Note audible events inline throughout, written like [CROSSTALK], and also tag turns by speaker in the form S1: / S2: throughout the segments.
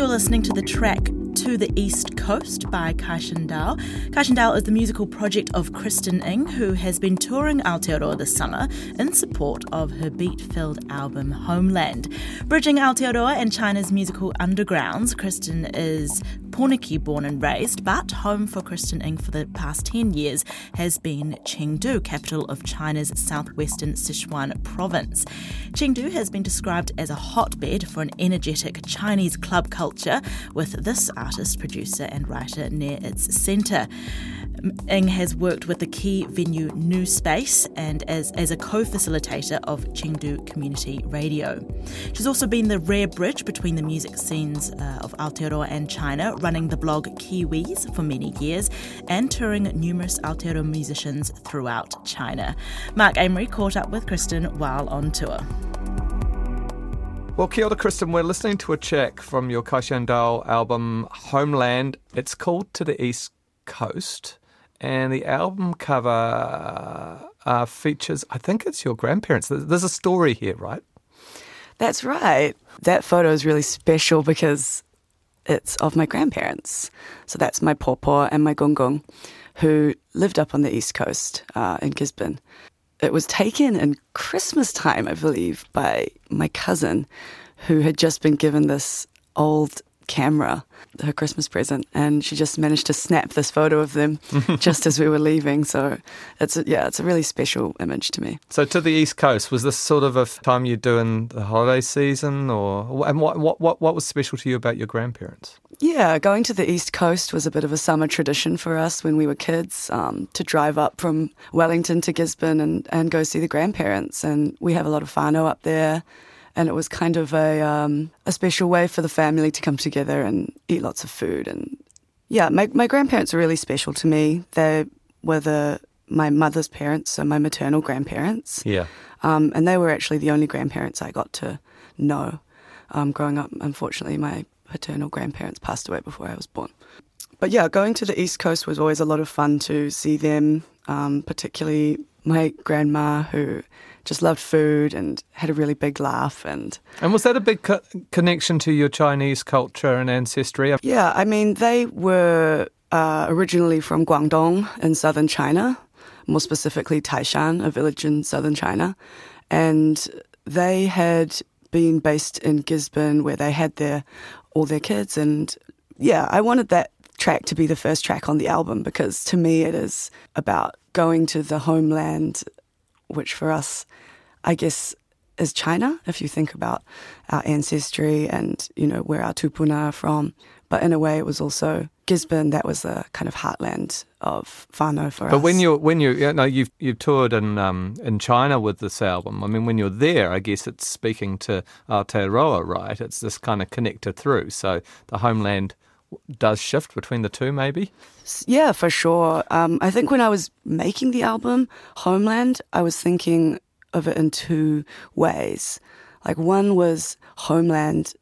S1: You're listening to the track To the East Coast by Kai Dao. Kai Dao is the musical project of Kristen Ng, who has been touring Aotearoa this summer in support of her beat filled album Homeland. Bridging Aotearoa and China's musical undergrounds, Kristen is Pōneke born and raised, but home for Kristen Ng for the past 10 years has been Chengdu, capital of China's southwestern Sichuan province. Chengdu has been described as a hotbed for an energetic Chinese club culture, with this artist, producer, and writer near its centre. Ng has worked with the key venue New Space and as, as a co facilitator of Chengdu Community Radio. She's also been the rare bridge between the music scenes uh, of Aotearoa and China, running the blog Kiwis for many years and touring numerous Aotearoa musicians throughout China. Mark Amery caught up with Kristen while on tour.
S2: Well, kia ora, Kristen. We're listening to a check from your Kaishandao album Homeland. It's called To the East Coast and the album cover uh, features, I think it's your grandparents. There's a story here, right?
S3: That's right. That photo is really special because it's of my grandparents. So that's my pawpaw and my gungung, who lived up on the east coast uh, in Gisborne. It was taken in Christmas time, I believe, by my cousin, who had just been given this old camera, her Christmas present, and she just managed to snap this photo of them [LAUGHS] just as we were leaving. So it's a, yeah, it's a really special image to me.
S2: So to the East Coast, was this sort of a time you do in the holiday season, or and what what what what was special to you about your grandparents?
S3: Yeah, going to the East Coast was a bit of a summer tradition for us when we were kids um, to drive up from Wellington to Gisborne and, and go see the grandparents. And we have a lot of whānau up there and it was kind of a um, a special way for the family to come together and eat lots of food. And yeah, my my grandparents are really special to me. They were the my mother's parents, so my maternal grandparents.
S2: Yeah,
S3: um, and they were actually the only grandparents I got to know um, growing up. Unfortunately, my paternal grandparents passed away before I was born. But yeah, going to the East Coast was always a lot of fun to see them, um, particularly my grandma who just loved food and had a really big laugh and
S2: and was that a big co- connection to your Chinese culture and ancestry?
S3: Yeah, I mean they were uh, originally from Guangdong in southern China, more specifically Taishan, a village in southern China, and they had been based in Gisborne where they had their all their kids and yeah, I wanted that track to be the first track on the album because to me it is about going to the homeland which for us, I guess, is China, if you think about our ancestry and, you know, where our tupuna are from. But in a way, it was also Gisborne. That was the kind of heartland of whānau for
S2: but us.
S3: But
S2: when you're when you you know you've you've toured in um, in China with this album. I mean, when you're there, I guess it's speaking to Aotearoa, right? It's this kind of connector through. So the homeland does shift between the two, maybe?
S3: Yeah, for sure. Um, I think when I was making the album, Homeland, I was thinking of it in two ways. Like, one was homeland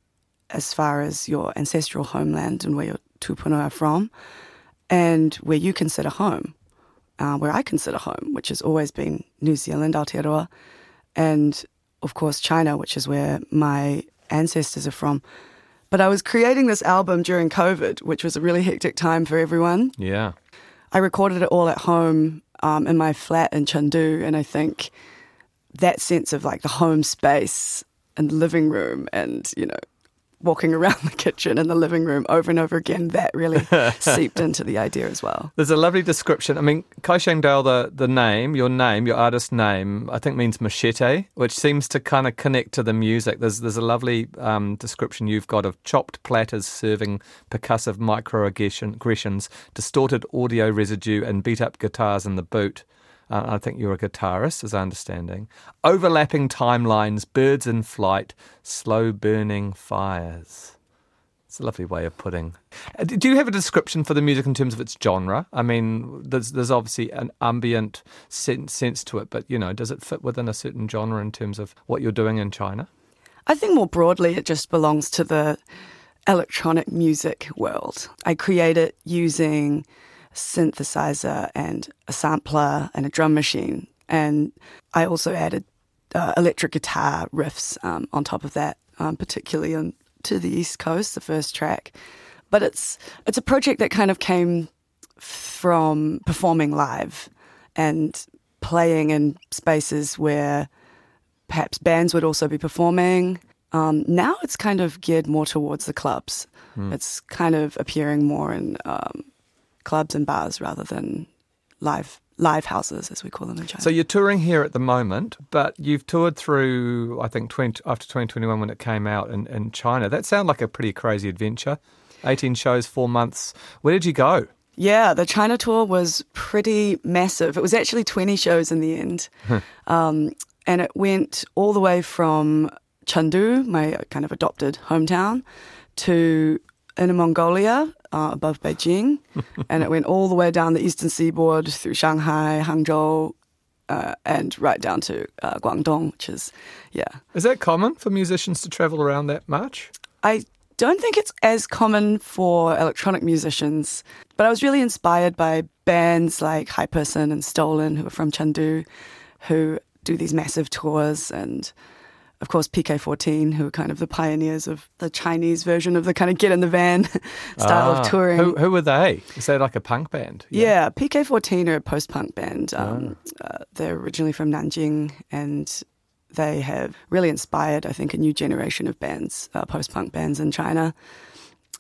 S3: as far as your ancestral homeland and where your tupuna are from, and where you consider home, uh, where I consider home, which has always been New Zealand, Aotearoa, and of course China, which is where my ancestors are from. But I was creating this album during COVID, which was a really hectic time for everyone.
S2: Yeah.
S3: I recorded it all at home um, in my flat in Chengdu, and I think that sense of like the home space and living room and, you know, walking around the kitchen and the living room over and over again, that really [LAUGHS] seeped into the idea as well.
S2: There's a lovely description. I mean, Kaishandao, the, the name, your name, your artist name, I think means machete, which seems to kind of connect to the music. There's there's a lovely um, description you've got of chopped platters serving percussive microaggressions, distorted audio residue, and beat up guitars in the boot. Uh, I think you're a guitarist, as I understanding. Overlapping timelines, birds in flight, slow burning fires. It's a lovely way of putting. Uh, do you have a description for the music in terms of its genre? I mean, there's there's obviously an ambient sense, sense to it, but you know, does it fit within a certain genre in terms of what you're doing in China?
S3: I think more broadly, it just belongs to the electronic music world. I create it using synthesizer and a sampler and a drum machine. And I also added uh, electric guitar riffs um, on top of that, um, particularly on to the East Coast, the first track. But it's it's a project that kind of came from performing live and playing in spaces where perhaps bands would also be performing. Um, now it's kind of geared more towards the clubs. It's kind of appearing more in um, clubs and bars rather than live live houses, as we call them in China.
S2: So you're touring here at the moment, but you've toured through, I think, 20, after 2021 when it came out in, in China. That sounded like a pretty crazy adventure. 18 shows, four months. Where did you go?
S3: Yeah, the China tour was pretty massive. It was actually 20 shows in the end. um, and it went all the way from Chengdu, my kind of adopted hometown, to Inner Mongolia, uh, above Beijing. [LAUGHS] and it went all the way down the eastern seaboard through Shanghai, Hangzhou, uh, and right down to uh, Guangdong, which is, yeah.
S2: Is that common for musicians to travel around that much?
S3: I don't think it's as common for electronic musicians, but I was really inspired by bands like Hiperson and Stolen, who are from Chengdu, who do these massive tours, and of course PK14, who are kind of the pioneers of the Chinese version of the kind of get in the van [LAUGHS] style
S2: Ah,
S3: of touring.
S2: Who, who were they? Is that like a punk band?
S3: Yeah, PK14 are a post punk band. Um,
S2: Ah.
S3: uh, they're originally from Nanjing and they have really inspired, I think, a new generation of bands, uh, post punk bands in China.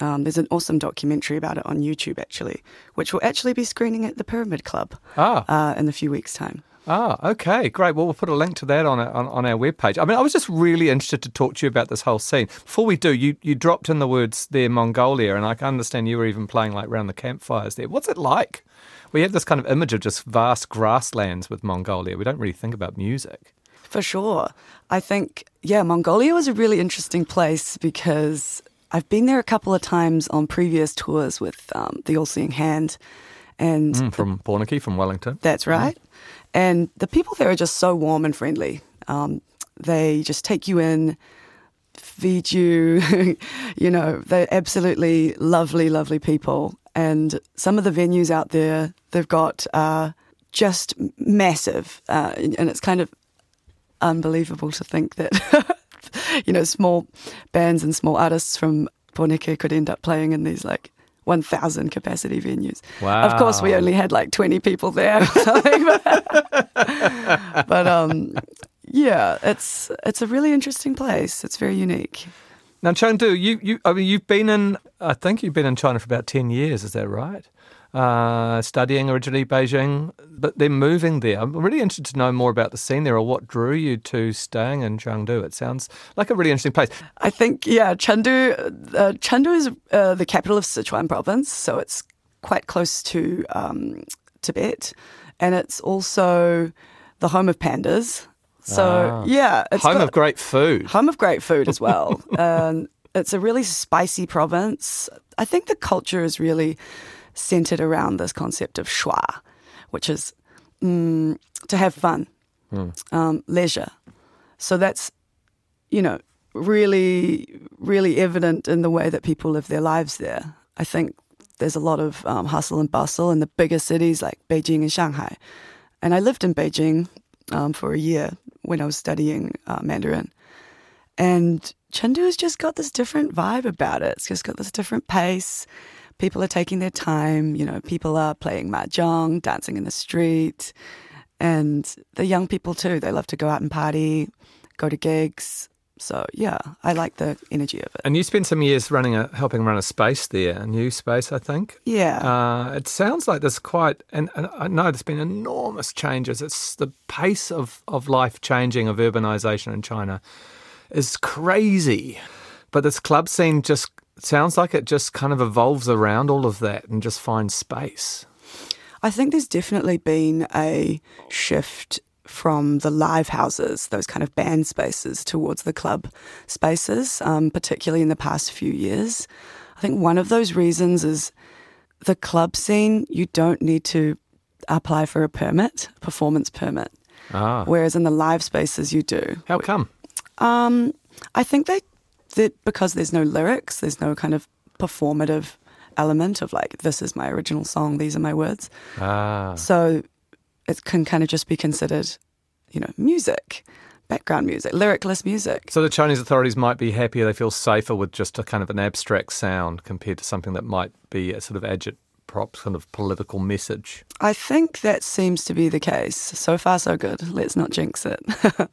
S3: Um, there's an awesome documentary about it on YouTube, actually, which will actually be screening at the Pyramid Club
S2: Ah,
S3: uh, in a few weeks' time.
S2: Ah, okay, great. Well, we'll put a link to that on, our- on on our webpage. I mean, I was just really interested to talk to you about this whole scene. Before we do, you you dropped in the words there, Mongolia, and I can understand you were even playing like around the campfires there. What's it like? We have this kind of image of just vast grasslands with Mongolia. We don't really think about music.
S3: For sure. I think, yeah, Mongolia was a really interesting place because I've been there a couple of times on previous tours with um, the All Seeing Hand. And
S2: Mm, from Pōneke, from Wellington.
S3: That's right. And the people there are just so warm and friendly. Um, they just take you in, feed you. [LAUGHS] you know, they're absolutely lovely, lovely people. And some of the venues out there, they've got uh, just massive. Uh, and it's kind of unbelievable to think that, [LAUGHS] you know, small bands and small artists from Pōneke could end up playing in these like 1,000 capacity venues. Wow. Of course, we only had like 20 people there. or something, but [LAUGHS] but, um, yeah, it's it's a really interesting place. It's very unique.
S2: Now, Chengdu, you, you, I mean, you've been in, I think you've been in China for about 10 years, is that right? Uh, studying originally Beijing, but then moving there. I'm really interested to know more about the scene there or what drew you to staying in Chengdu. It sounds like a really interesting place.
S3: I think, yeah, Chengdu, uh, Chengdu is uh, the capital of Sichuan province, so it's quite close to um, Tibet, and it's also the home of pandas. So
S2: Ah.
S3: yeah, it's
S2: Home
S3: got-
S2: of great food.
S3: home of great food as well. [LAUGHS] um, it's a really spicy province. I think the culture is really centered around this concept of schwa, which is mm, to have fun, um, leisure. So that's, you know, really, really evident in the way that people live their lives there. I think there's a lot of um, hustle and bustle in the bigger cities like Beijing and Shanghai. And I lived in Beijing um, for a year when I was studying uh, Mandarin. And Chengdu has just got this different vibe about it. It's just got this different pace. People are taking their time. You know, people are playing mahjong, dancing in the street. And the young people too, they love to go out and party, go to gigs. So yeah, I like the energy of it.
S2: And you spent some years running a, helping run a space there, a new space, I think.
S3: Yeah.
S2: Uh, it sounds like there's quite, and, and I know there's been enormous changes. It's the pace of, of life changing, of urbanization in China is crazy. But this club scene just sounds like it just kind of evolves around all of that and just finds space.
S3: I think there's definitely been a shift from the live houses, those kind of band spaces, towards the club spaces, um, particularly in the past few years. I think one of those reasons is the club scene, you don't need to apply for a permit, performance permit,
S2: Ah.
S3: whereas in the live spaces, you do.
S2: How come?
S3: Um, I think they that because there's no lyrics, there's no kind of performative element of like this is my original song, these are my words.
S2: Ah.
S3: So it can kind of just be considered, you know, music. background music, lyricless music.
S2: So the Chinese authorities might be happier, they feel safer with just a kind of an abstract sound compared to something that might be a sort of agit prop kind of political message.
S3: I think that seems to be the case. So far, so good. Let's not jinx it. [LAUGHS]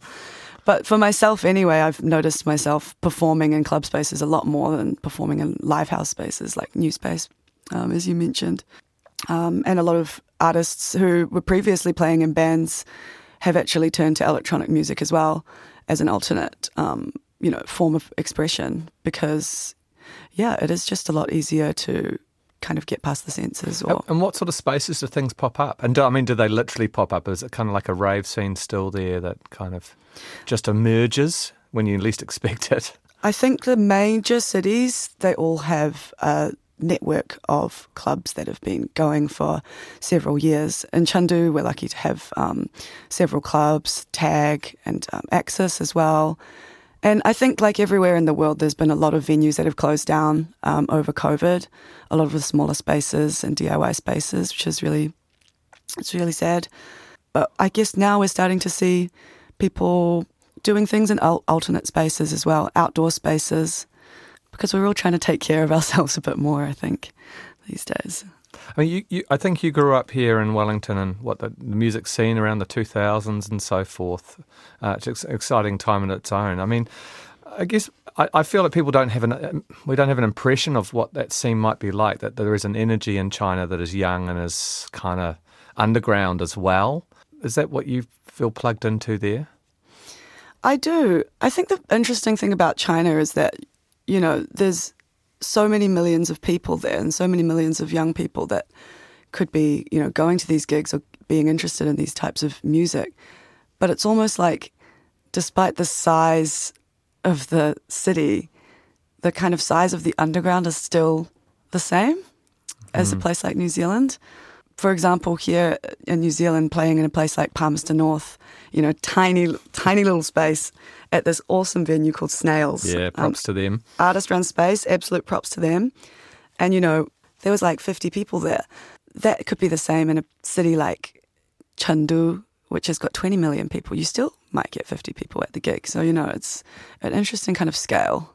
S3: but for myself, anyway, I've noticed myself performing in club spaces a lot more than performing in live house spaces like New Space, um, as you mentioned. Um, and a lot of artists who were previously playing in bands have actually turned to electronic music as well as an alternate, um, you know, form of expression because, yeah, it is just a lot easier to kind of get past the senses. Or
S2: and what sort of spaces do things pop up? And do, I mean, do they literally pop up? Is it kind of like a rave scene still there that kind of just emerges when you least [LAUGHS] expect it?
S3: I think the major cities they all have a network of clubs that have been going for several years. In Chengdu, we're lucky to have um, several clubs, Tag and um, Axis as well. And I think, like everywhere in the world, there's been a lot of venues that have closed down um, over COVID. A lot of the smaller spaces and DIY spaces, which is really, it's really sad. But I guess now we're starting to see people doing things in alternate spaces as well, outdoor spaces, because we're all trying to take care of ourselves a bit more. I think these days.
S2: I mean, you, you, I think you grew up here in Wellington and what the, the music scene around the 2000s and so forth. Uh, it's an exciting time in its own. I mean, I guess I, I, feel that people don't have an we don't have an impression of what that scene might be like. That there is an energy in China that is young and is kind of underground as well. Is that what you feel plugged into there?
S3: I do. I think the interesting thing about China is that you know there's so many millions of people there and so many millions of young people that could be, you know, going to these gigs or being interested in these types of music. But it's almost like, despite the size of the city, the kind of size of the underground is still the same as mm. a place like New Zealand for example, here in New Zealand, playing in a place like Palmerston North, you know, tiny, tiny little space at this awesome venue called Snails.
S2: Yeah, props um, to them.
S3: Artist run space, absolute props to them. And, you know, there was like 50 people there. That could be the same in a city like Chengdu, which has got 20 million people. You still might get 50 people at the gig. So, you know, it's an interesting kind of scale.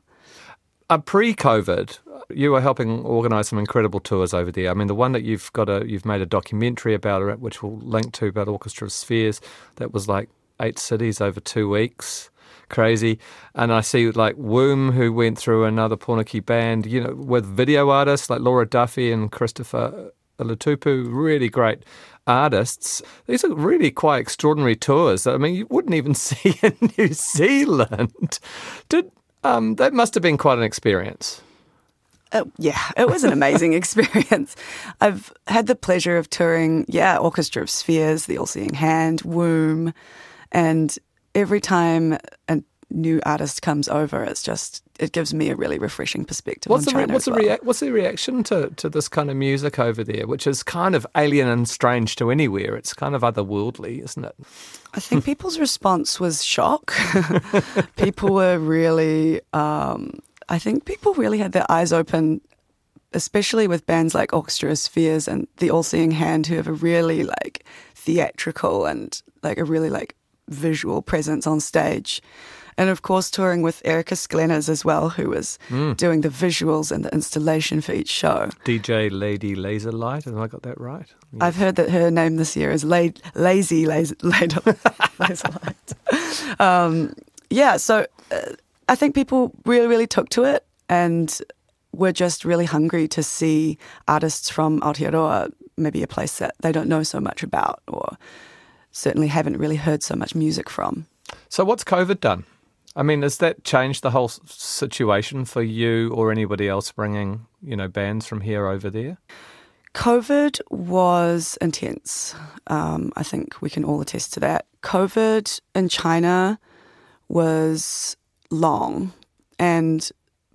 S2: Uh, pre-COVID, you were helping organise some incredible tours over there. I mean, the one that you've got a you've made a documentary about which we'll link to about Orchestra of Spheres. That was like eight cities over two weeks. Crazy, and I see like Womb, who went through another Pōneke band, you know, with video artists like Laura Duffy and Christopher Latupu, really great artists. These are really quite extraordinary tours. I mean, you wouldn't even [LAUGHS] see in New Zealand. Did um, that must have been quite an experience.
S3: Uh, yeah, it was an amazing [LAUGHS] experience. I've had the pleasure of touring, yeah, Orchestra of Spheres, The All Seeing Hand, Womb, and every time a new artist comes over, it's just it gives me a really refreshing perspective.
S2: What's
S3: the
S2: re- what's
S3: the
S2: well. rea- what's the reaction to to this kind of music over there, which is kind of alien and strange to anywhere? It's kind of otherworldly, isn't it?
S3: I think people's response was shock. [LAUGHS] people were really um, I think people really had their eyes open, especially with bands like Orchestra Spheres and the All Seeing Hand, who have a really like theatrical and like a really like visual presence on stage. And of course, touring with Erica Sklenars as well, who was mm. doing the visuals and the installation for each show.
S2: DJ Lady Laserlight, have I got that right?
S3: Yes. I've heard that her name this year is La- Lazy [LAUGHS] Laser, Laserlight. um, yeah, so uh, I think people really, really took to it and were just really hungry to see artists from Aotearoa, maybe a place that they don't know so much about or certainly haven't really heard so much music from.
S2: So, what's COVID done? I mean, has that changed the whole situation for you or anybody else bringing, you know, bands from here over there?
S3: COVID was intense. Um, I think we can all attest to that. COVID in China was long. And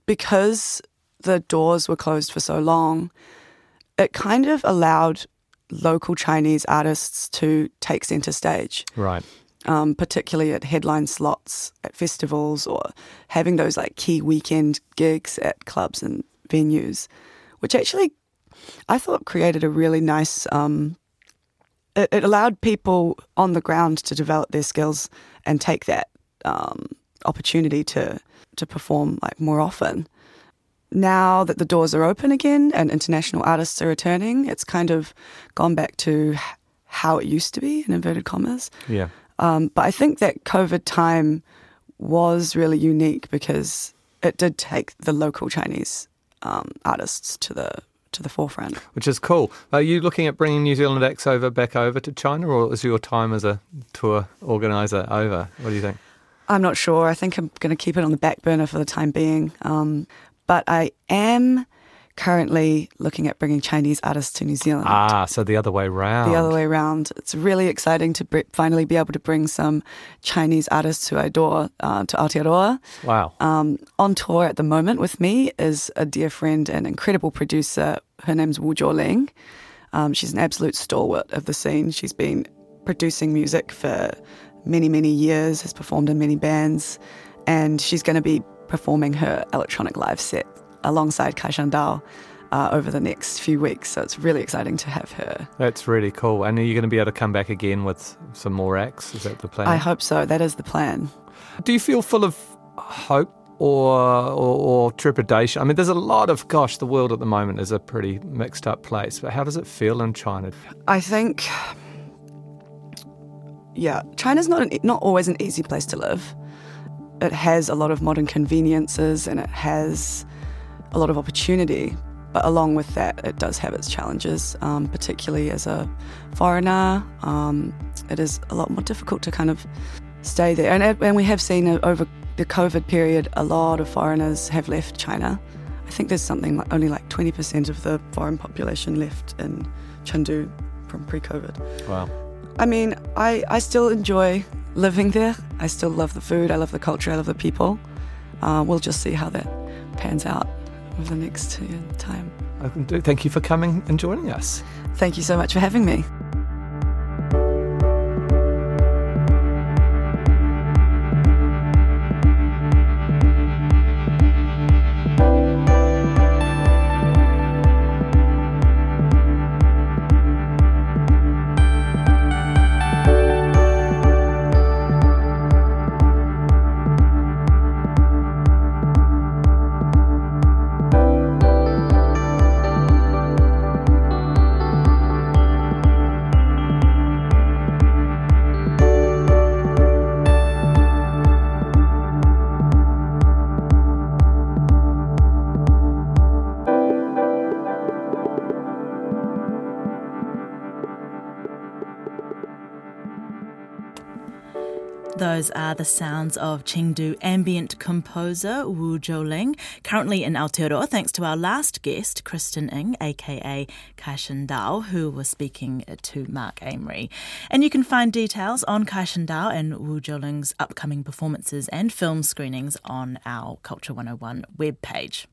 S3: because the doors were closed for so long, it kind of allowed local Chinese artists to take center stage.
S2: Right.
S3: Um, particularly at headline slots at festivals or having those like key weekend gigs at clubs and venues, which actually I thought created a really nice. Um, it, it allowed people on the ground to develop their skills and take that um, opportunity to to perform like more often. Now that the doors are open again and international artists are returning, it's kind of gone back to how it used to be in inverted commas.
S2: Yeah.
S3: Um, but I think that COVID time was really unique because it did take the local Chinese um, artists to the to the forefront.
S2: Which is cool. Are you looking at bringing New Zealand X over back over to China, or is your time as a tour organizer over? What do you think?
S3: I'm not sure. I think I'm going to keep it on the back burner for the time being. Um, but I am currently looking at bringing Chinese artists to New Zealand.
S2: Ah, so the other way round.
S3: The other way around. It's really exciting to br- finally be able to bring some Chinese artists who I adore uh, to Aotearoa.
S2: Wow.
S3: Um, on tour at the moment with me is a dear friend and incredible producer. Her name's Wu Jiuling. Um, she's an absolute stalwart of the scene. She's been producing music for many, many years, has performed in many bands, and she's going to be performing her electronic live set alongside Kaishandao uh, over the next few weeks. So it's really exciting to have her.
S2: That's really cool. And are you going to be able to come back again with some more acts? Is that the plan?
S3: I hope so. That is the plan.
S2: Do you feel full of hope or, or, or trepidation? I mean, there's a lot of, gosh, the world at the moment is a pretty mixed up place. But how does it feel in China?
S3: I think, yeah, China's not an, not always an easy place to live. It has a lot of modern conveniences and it has a lot of opportunity. But along with that, it does have its challenges, um, particularly as a foreigner. Um, it is a lot more difficult to kind of stay there. And, and we have seen over the COVID period, a lot of foreigners have left China. I think there's something like only like 20% of the foreign population left in Chengdu from pre COVID.
S2: Wow.
S3: I mean, I, I still enjoy living there. I still love the food, I love the culture, I love the people. Uh, we'll just see how that pans out over the next uh, time.
S2: Thank you for coming and joining us.
S3: Thank you so much for having me.
S1: Those are the sounds of Chengdu ambient composer Wu Jiuling, currently in Aotearoa, thanks to our last guest, Kristen Ng, aka Kai Dao, who was speaking to Mark Amery. And you can find details on Kai Dao and Wu Jiuling's upcoming performances and film screenings on our Culture 101 webpage.